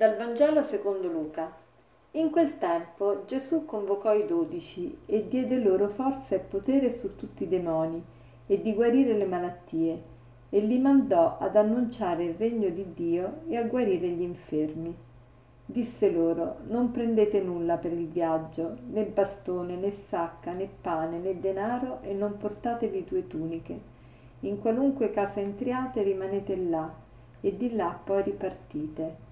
Dal Vangelo secondo Luca. In quel tempo Gesù convocò i dodici e diede loro forza e potere su tutti i demoni e di guarire le malattie e li mandò ad annunciare il regno di Dio e a guarire gli infermi. Disse loro, non prendete nulla per il viaggio, né bastone, né sacca, né pane, né denaro e non portatevi due tuniche. In qualunque casa entriate rimanete là e di là poi ripartite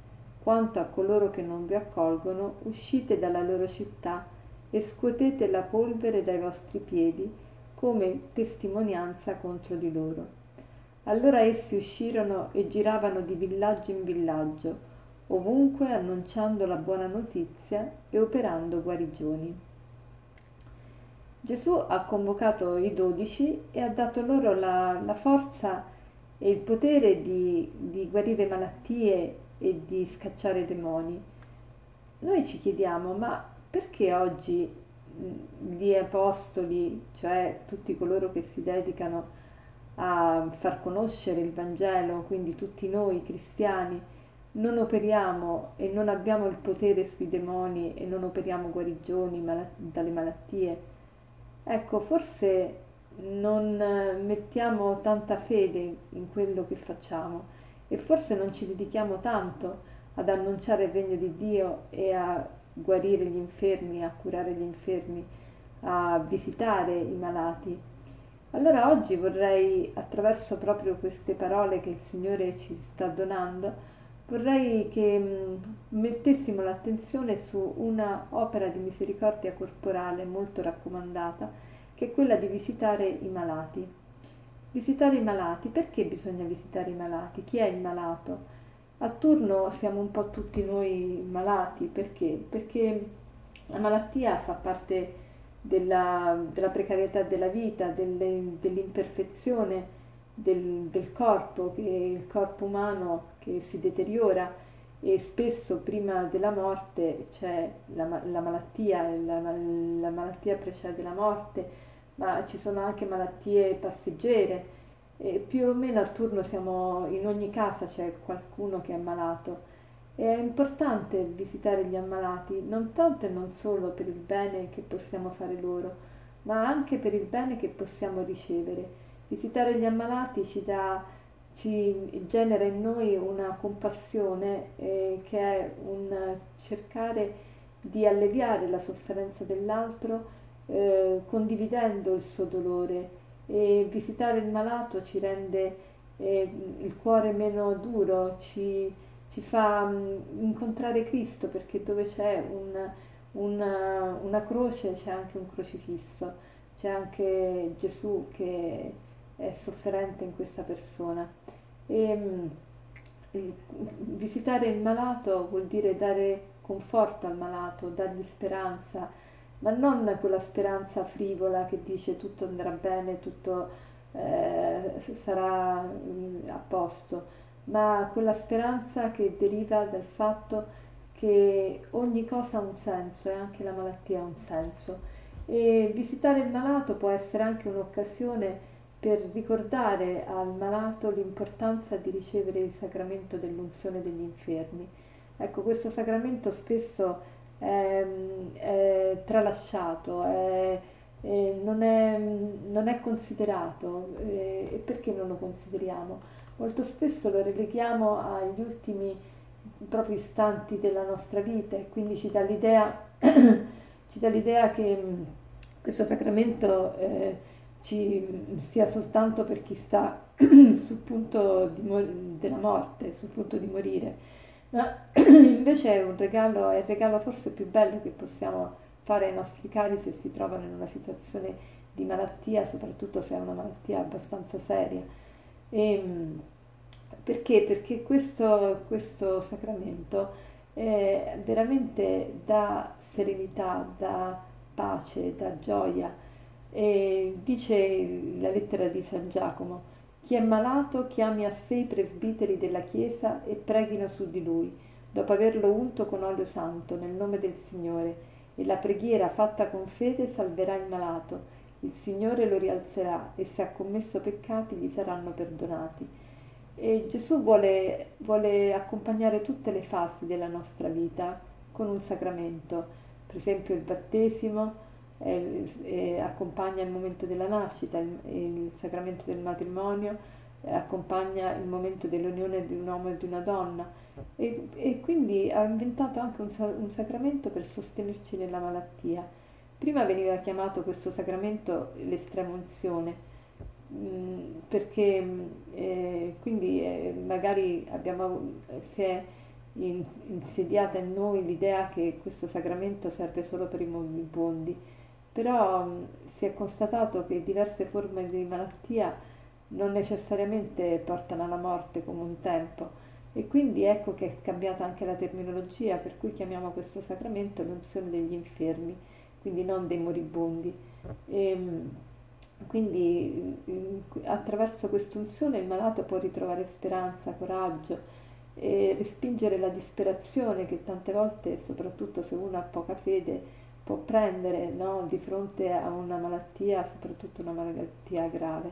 quanto a coloro che non vi accolgono, uscite dalla loro città e scuotete la polvere dai vostri piedi come testimonianza contro di loro. Allora essi uscirono e giravano di villaggio in villaggio, ovunque annunciando la buona notizia e operando guarigioni. Gesù ha convocato i dodici e ha dato loro la, la forza e il potere di, di guarire malattie e di scacciare demoni. Noi ci chiediamo, ma perché oggi gli apostoli, cioè tutti coloro che si dedicano a far conoscere il Vangelo, quindi tutti noi cristiani, non operiamo e non abbiamo il potere sui demoni e non operiamo guarigioni mal- dalle malattie? Ecco, forse non mettiamo tanta fede in quello che facciamo e forse non ci dedichiamo tanto ad annunciare il regno di Dio e a guarire gli infermi, a curare gli infermi, a visitare i malati. Allora oggi vorrei, attraverso proprio queste parole che il Signore ci sta donando, vorrei che mm, mettessimo l'attenzione su una opera di misericordia corporale molto raccomandata, che è quella di visitare i malati. Visitare i malati. Perché bisogna visitare i malati? Chi è il malato? A turno siamo un po' tutti noi malati. Perché? Perché la malattia fa parte della, della precarietà della vita, delle, dell'imperfezione del, del corpo, il corpo umano che si deteriora e spesso prima della morte c'è la, la malattia, la, la malattia precede la morte ma ci sono anche malattie passeggere. E più o meno a turno siamo, in ogni casa c'è qualcuno che è malato. E è importante visitare gli ammalati, non tanto e non solo per il bene che possiamo fare loro, ma anche per il bene che possiamo ricevere. Visitare gli ammalati ci, dà, ci genera in noi una compassione eh, che è un cercare di alleviare la sofferenza dell'altro eh, condividendo il suo dolore e visitare il malato ci rende eh, il cuore meno duro, ci, ci fa mh, mm, incontrare Cristo perché dove c'è un, una, una croce c'è anche un crocifisso, c'è anche Gesù che è sofferente in questa persona. E, mh, il, visitare il malato vuol dire dare conforto al malato, dargli speranza, ma non quella speranza frivola che dice tutto andrà bene, tutto eh, sarà mm, a posto, ma quella speranza che deriva dal fatto che ogni cosa ha un senso e anche la malattia ha un senso. E visitare il malato può essere anche un'occasione per ricordare al malato l'importanza di ricevere il sacramento dell'unzione degli infermi. Ecco, questo sacramento spesso è, è tralasciato, è, non, non, è, considerato. E perché non lo consideriamo? Molto spesso lo releghiamo agli ultimi propri istanti della nostra vita e quindi ci dà l'idea, ci dà l'idea che questo sacramento eh, ci sia soltanto per chi sta sul punto di, della morte, sul punto di morire ma invece è un regalo, è il regalo forse più bello che possiamo fare ai nostri cari se si trovano in una situazione di malattia, soprattutto se è una malattia abbastanza seria. E, ehm, perché? Perché questo, questo sacramento eh, veramente dà serenità, dà pace, dà gioia. E dice la lettera di San Giacomo, chi è malato chiami a sé i presbiteri della Chiesa e preghino su di lui, dopo averlo unto con olio santo nel nome del Signore, e la preghiera fatta con fede salverà il malato. Il Signore lo rialzerà e se ha commesso peccati gli saranno perdonati. E Gesù vuole, vuole accompagnare tutte le fasi della nostra vita con un sacramento, per esempio il battesimo, eh, eh, accompagna il momento della nascita, il, il sacramento del matrimonio, eh, accompagna il momento dell'unione di un uomo e di una donna e, e quindi ha inventato anche un, un sacramento per sostenerci nella malattia. Prima veniva chiamato questo sacramento l'estrema unzione, Mm, perché mm, eh, quindi eh, magari abbiamo, si è in, insediata in noi l'idea che questo sacramento serve solo per i moribondi, però mm, si è constatato che diverse forme di malattia non necessariamente portano alla morte come un tempo e quindi ecco che è cambiata anche la terminologia per cui chiamiamo questo sacramento l'unzione degli infermi, quindi non dei moribondi. E, quindi attraverso quest'unzione il malato può ritrovare speranza, coraggio e respingere la disperazione che tante volte, soprattutto se uno ha poca fede, può prendere no? di fronte a una malattia, soprattutto una malattia grave.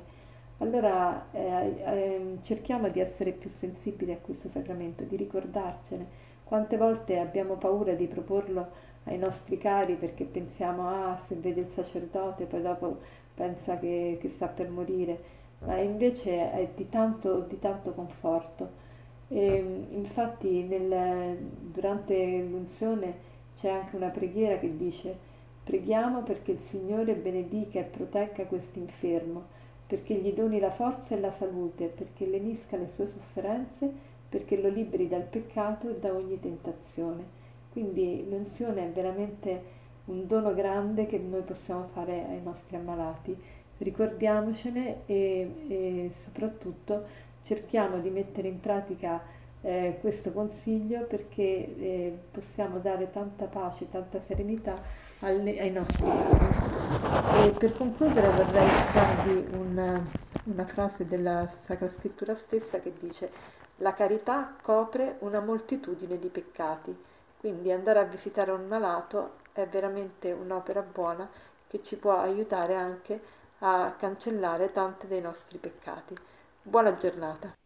Allora eh, eh, cerchiamo di essere più sensibili a questo sacramento, di ricordarcene. Quante volte abbiamo paura di proporlo ai nostri cari perché pensiamo, ah, se vede il sacerdote, poi dopo pensa che, che sta per morire, ma invece è di tanto, di tanto conforto. E, infatti nel, durante l'unzione c'è anche una preghiera che dice preghiamo perché il Signore benedica e protegga questo infermo, perché gli doni la forza e la salute, perché lenisca le sue sofferenze, perché lo liberi dal peccato e da ogni tentazione. Quindi l'unzione è veramente un dono grande che noi possiamo fare ai nostri ammalati. Ricordiamocene e, e soprattutto cerchiamo di mettere in pratica eh, questo consiglio perché eh, possiamo dare tanta pace, tanta serenità alle, ai nostri cari. E per concludere vorrei darvi una, una frase della Sacra Scrittura stessa che dice la carità copre una moltitudine di peccati. Quindi andare a visitare un malato è veramente un'opera buona che ci può aiutare anche a cancellare tanti dei nostri peccati. Buona giornata.